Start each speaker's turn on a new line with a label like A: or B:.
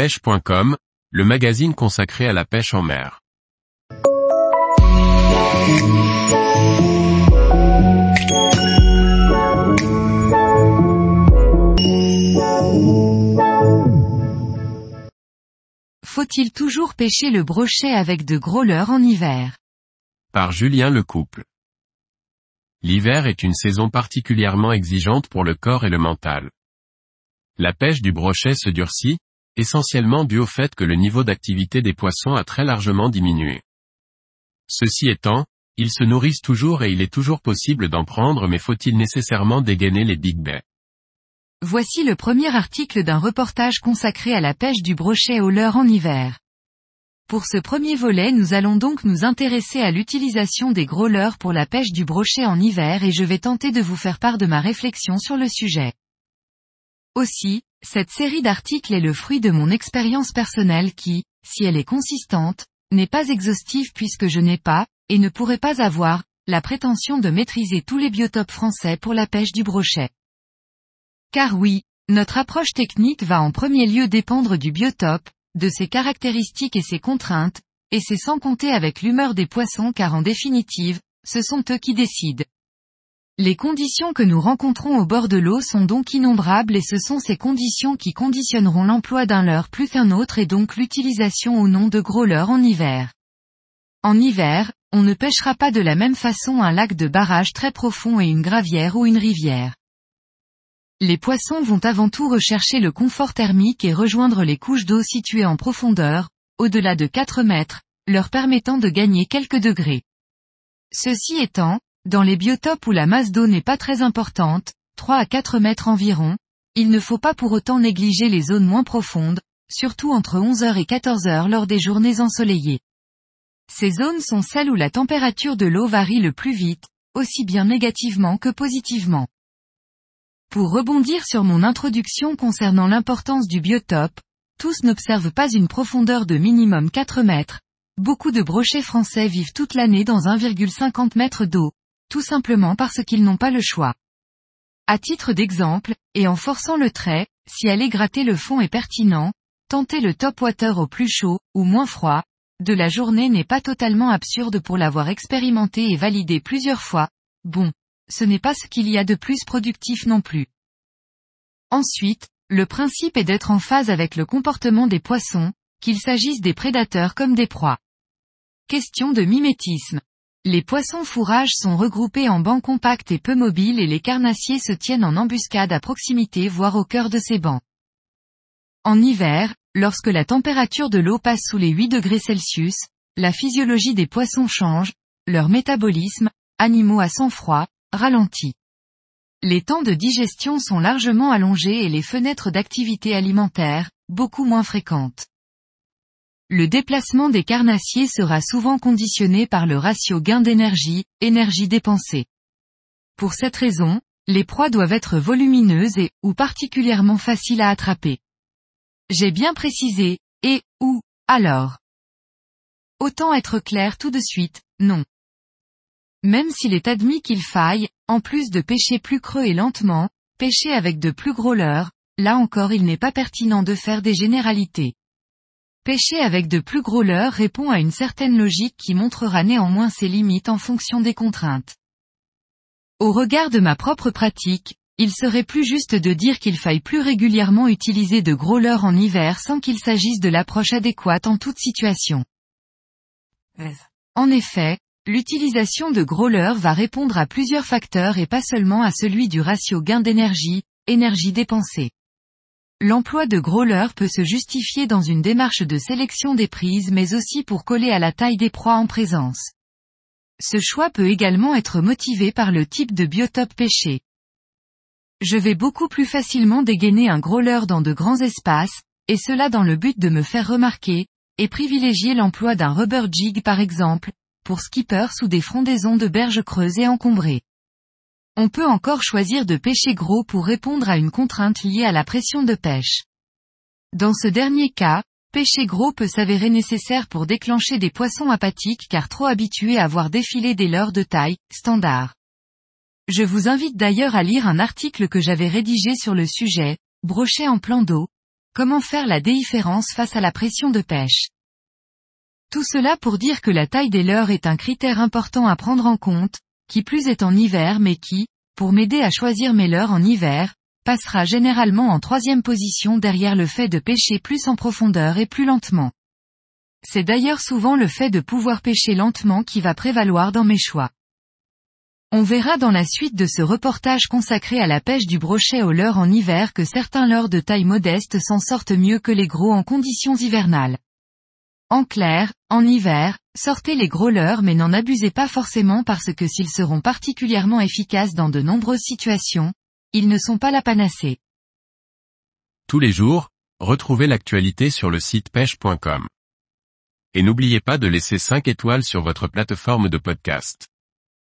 A: pêche.com, le magazine consacré à la pêche en mer.
B: Faut-il toujours pêcher le brochet avec de gros leurres en hiver?
A: Par Julien Lecouple. L'hiver est une saison particulièrement exigeante pour le corps et le mental. La pêche du brochet se durcit, essentiellement dû au fait que le niveau d'activité des poissons a très largement diminué. Ceci étant, ils se nourrissent toujours et il est toujours possible d'en prendre mais faut-il nécessairement dégainer les big bays
B: Voici le premier article d'un reportage consacré à la pêche du brochet au leurre en hiver. Pour ce premier volet nous allons donc nous intéresser à l'utilisation des gros leurres pour la pêche du brochet en hiver et je vais tenter de vous faire part de ma réflexion sur le sujet. Aussi, cette série d'articles est le fruit de mon expérience personnelle qui, si elle est consistante, n'est pas exhaustive puisque je n'ai pas, et ne pourrai pas avoir, la prétention de maîtriser tous les biotopes français pour la pêche du brochet. Car oui, notre approche technique va en premier lieu dépendre du biotope, de ses caractéristiques et ses contraintes, et c'est sans compter avec l'humeur des poissons car en définitive, ce sont eux qui décident. Les conditions que nous rencontrons au bord de l'eau sont donc innombrables et ce sont ces conditions qui conditionneront l'emploi d'un leurre plus qu'un autre et donc l'utilisation ou non de gros leurres en hiver. En hiver, on ne pêchera pas de la même façon un lac de barrage très profond et une gravière ou une rivière. Les poissons vont avant tout rechercher le confort thermique et rejoindre les couches d'eau situées en profondeur, au-delà de 4 mètres, leur permettant de gagner quelques degrés. Ceci étant, dans les biotopes où la masse d'eau n'est pas très importante, 3 à 4 mètres environ, il ne faut pas pour autant négliger les zones moins profondes, surtout entre 11h et 14h lors des journées ensoleillées. Ces zones sont celles où la température de l'eau varie le plus vite, aussi bien négativement que positivement. Pour rebondir sur mon introduction concernant l'importance du biotope, tous n'observent pas une profondeur de minimum 4 mètres. Beaucoup de brochets français vivent toute l'année dans 1,50 mètres d'eau, tout simplement parce qu'ils n'ont pas le choix. À titre d'exemple, et en forçant le trait, si aller gratter le fond est pertinent, tenter le top water au plus chaud, ou moins froid, de la journée n'est pas totalement absurde pour l'avoir expérimenté et validé plusieurs fois. Bon. Ce n'est pas ce qu'il y a de plus productif non plus. Ensuite, le principe est d'être en phase avec le comportement des poissons, qu'il s'agisse des prédateurs comme des proies. Question de mimétisme. Les poissons fourrages sont regroupés en bancs compacts et peu mobiles et les carnassiers se tiennent en embuscade à proximité voire au cœur de ces bancs. En hiver, lorsque la température de l'eau passe sous les 8 degrés Celsius, la physiologie des poissons change, leur métabolisme, animaux à sang froid, ralentit. Les temps de digestion sont largement allongés et les fenêtres d'activité alimentaire, beaucoup moins fréquentes le déplacement des carnassiers sera souvent conditionné par le ratio gain d'énergie, énergie dépensée. Pour cette raison, les proies doivent être volumineuses et, ou particulièrement faciles à attraper. J'ai bien précisé, et, ou, alors. Autant être clair tout de suite, non. Même s'il est admis qu'il faille, en plus de pêcher plus creux et lentement, pêcher avec de plus gros leurres, là encore il n'est pas pertinent de faire des généralités. Pêcher avec de plus gros leurres répond à une certaine logique qui montrera néanmoins ses limites en fonction des contraintes. Au regard de ma propre pratique, il serait plus juste de dire qu'il faille plus régulièrement utiliser de gros leurres en hiver sans qu'il s'agisse de l'approche adéquate en toute situation. En effet, l'utilisation de gros leurres va répondre à plusieurs facteurs et pas seulement à celui du ratio gain d'énergie, énergie dépensée. L'emploi de gros leurres peut se justifier dans une démarche de sélection des prises mais aussi pour coller à la taille des proies en présence. Ce choix peut également être motivé par le type de biotope pêché. Je vais beaucoup plus facilement dégainer un gros leurre dans de grands espaces, et cela dans le but de me faire remarquer, et privilégier l'emploi d'un rubber jig par exemple, pour skipper sous des frondaisons de berges creuses et encombrées. On peut encore choisir de pêcher gros pour répondre à une contrainte liée à la pression de pêche. Dans ce dernier cas, pêcher gros peut s'avérer nécessaire pour déclencher des poissons apathiques car trop habitués à voir défiler des leurres de taille, standard. Je vous invite d'ailleurs à lire un article que j'avais rédigé sur le sujet, broché en plan d'eau, Comment faire la différence face à la pression de pêche Tout cela pour dire que la taille des leurres est un critère important à prendre en compte, qui plus est en hiver mais qui, pour m'aider à choisir mes leurres en hiver, passera généralement en troisième position derrière le fait de pêcher plus en profondeur et plus lentement. C'est d'ailleurs souvent le fait de pouvoir pêcher lentement qui va prévaloir dans mes choix. On verra dans la suite de ce reportage consacré à la pêche du brochet au leurre en hiver que certains leurres de taille modeste s'en sortent mieux que les gros en conditions hivernales. En clair, en hiver, sortez les gros leurres mais n'en abusez pas forcément parce que s'ils seront particulièrement efficaces dans de nombreuses situations, ils ne sont pas la panacée.
A: Tous les jours, retrouvez l'actualité sur le site pêche.com. Et n'oubliez pas de laisser 5 étoiles sur votre plateforme de podcast.